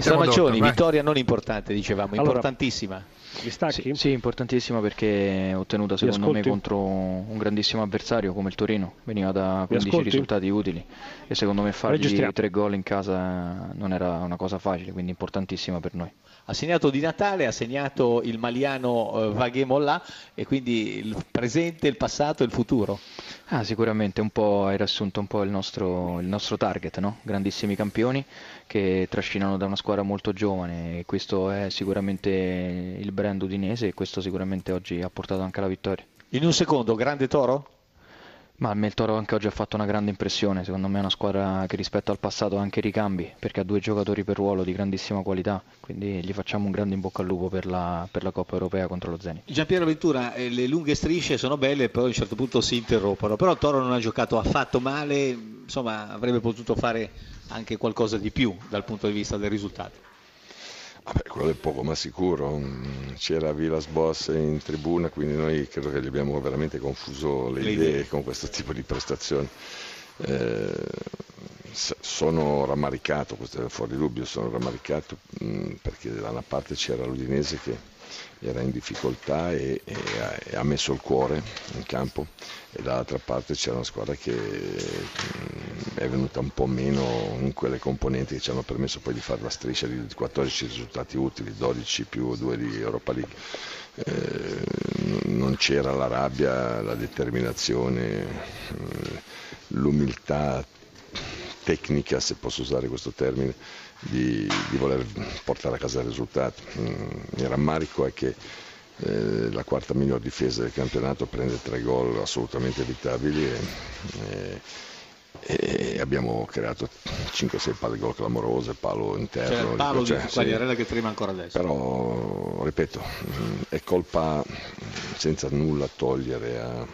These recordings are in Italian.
Stramaccioni, vittoria non importante, dicevamo, Allora, importantissima. Mi stacchi? Sì, sì, importantissima perché è ottenuta secondo me contro un grandissimo avversario come il Torino, veniva da 15 ascolti? risultati utili e secondo me fargli tre gol in casa non era una cosa facile, quindi importantissima per noi. Ha segnato di Natale, ha segnato il maliano eh, Vaghe Mollà e quindi il presente, il passato e il futuro. Ah, sicuramente un po' hai riassunto un po' il nostro, il nostro target, no? Grandissimi campioni che trascinano da una squadra molto giovane e questo è sicuramente il brand udinese e questo sicuramente oggi ha portato anche alla vittoria. In un secondo, grande Toro? Ma il Toro anche oggi ha fatto una grande impressione, secondo me è una squadra che rispetto al passato ha anche ricambi, perché ha due giocatori per ruolo di grandissima qualità, quindi gli facciamo un grande in bocca al lupo per la, per la Coppa Europea contro lo Zenit. Giampiero Ventura, eh, le lunghe strisce sono belle, però a un certo punto si interrompono. Però Toro non ha giocato affatto male, insomma avrebbe potuto fare anche qualcosa di più dal punto di vista del risultato. Vabbè, quello è poco ma sicuro. Mm, C'era Vilas Boss in tribuna, quindi noi credo che gli abbiamo veramente confuso le, Le idee, idee. con questo tipo di prestazioni. Eh, sono rammaricato, questo è fuori dubbio, sono rammaricato mm, perché da una parte c'era l'Udinese che era in difficoltà e, e ha, e ha messo il cuore in campo e dall'altra parte c'era una squadra che mm, è venuta un po' meno in quelle componenti che ci hanno permesso poi di fare la striscia di 14 risultati utili, 12 più 2 di Europa League. Eh, non c'era la rabbia, la determinazione, eh, l'umiltà tecnica, se posso usare questo termine, di, di voler portare a casa il risultato. Mm, Il rammarico è che eh, la quarta miglior difesa del campionato prende tre gol assolutamente evitabili e, e- e abbiamo creato 5-6 palle gol clamorose, palo interno. Il palo cioè, di sì. Quagliarella che trema ancora adesso. Però, ripeto, è colpa senza nulla togliere a-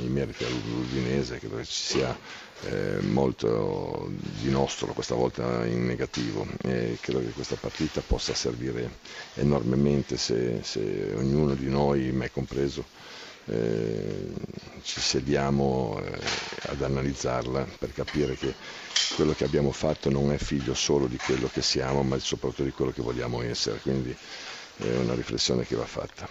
i meriti all'Udinese, credo che ci sia eh, molto di nostro questa volta in negativo e credo che questa partita possa servire enormemente se, se ognuno di noi, me compreso, eh, ci sediamo eh, ad analizzarla per capire che quello che abbiamo fatto non è figlio solo di quello che siamo, ma soprattutto di quello che vogliamo essere. Quindi è una riflessione che va fatta.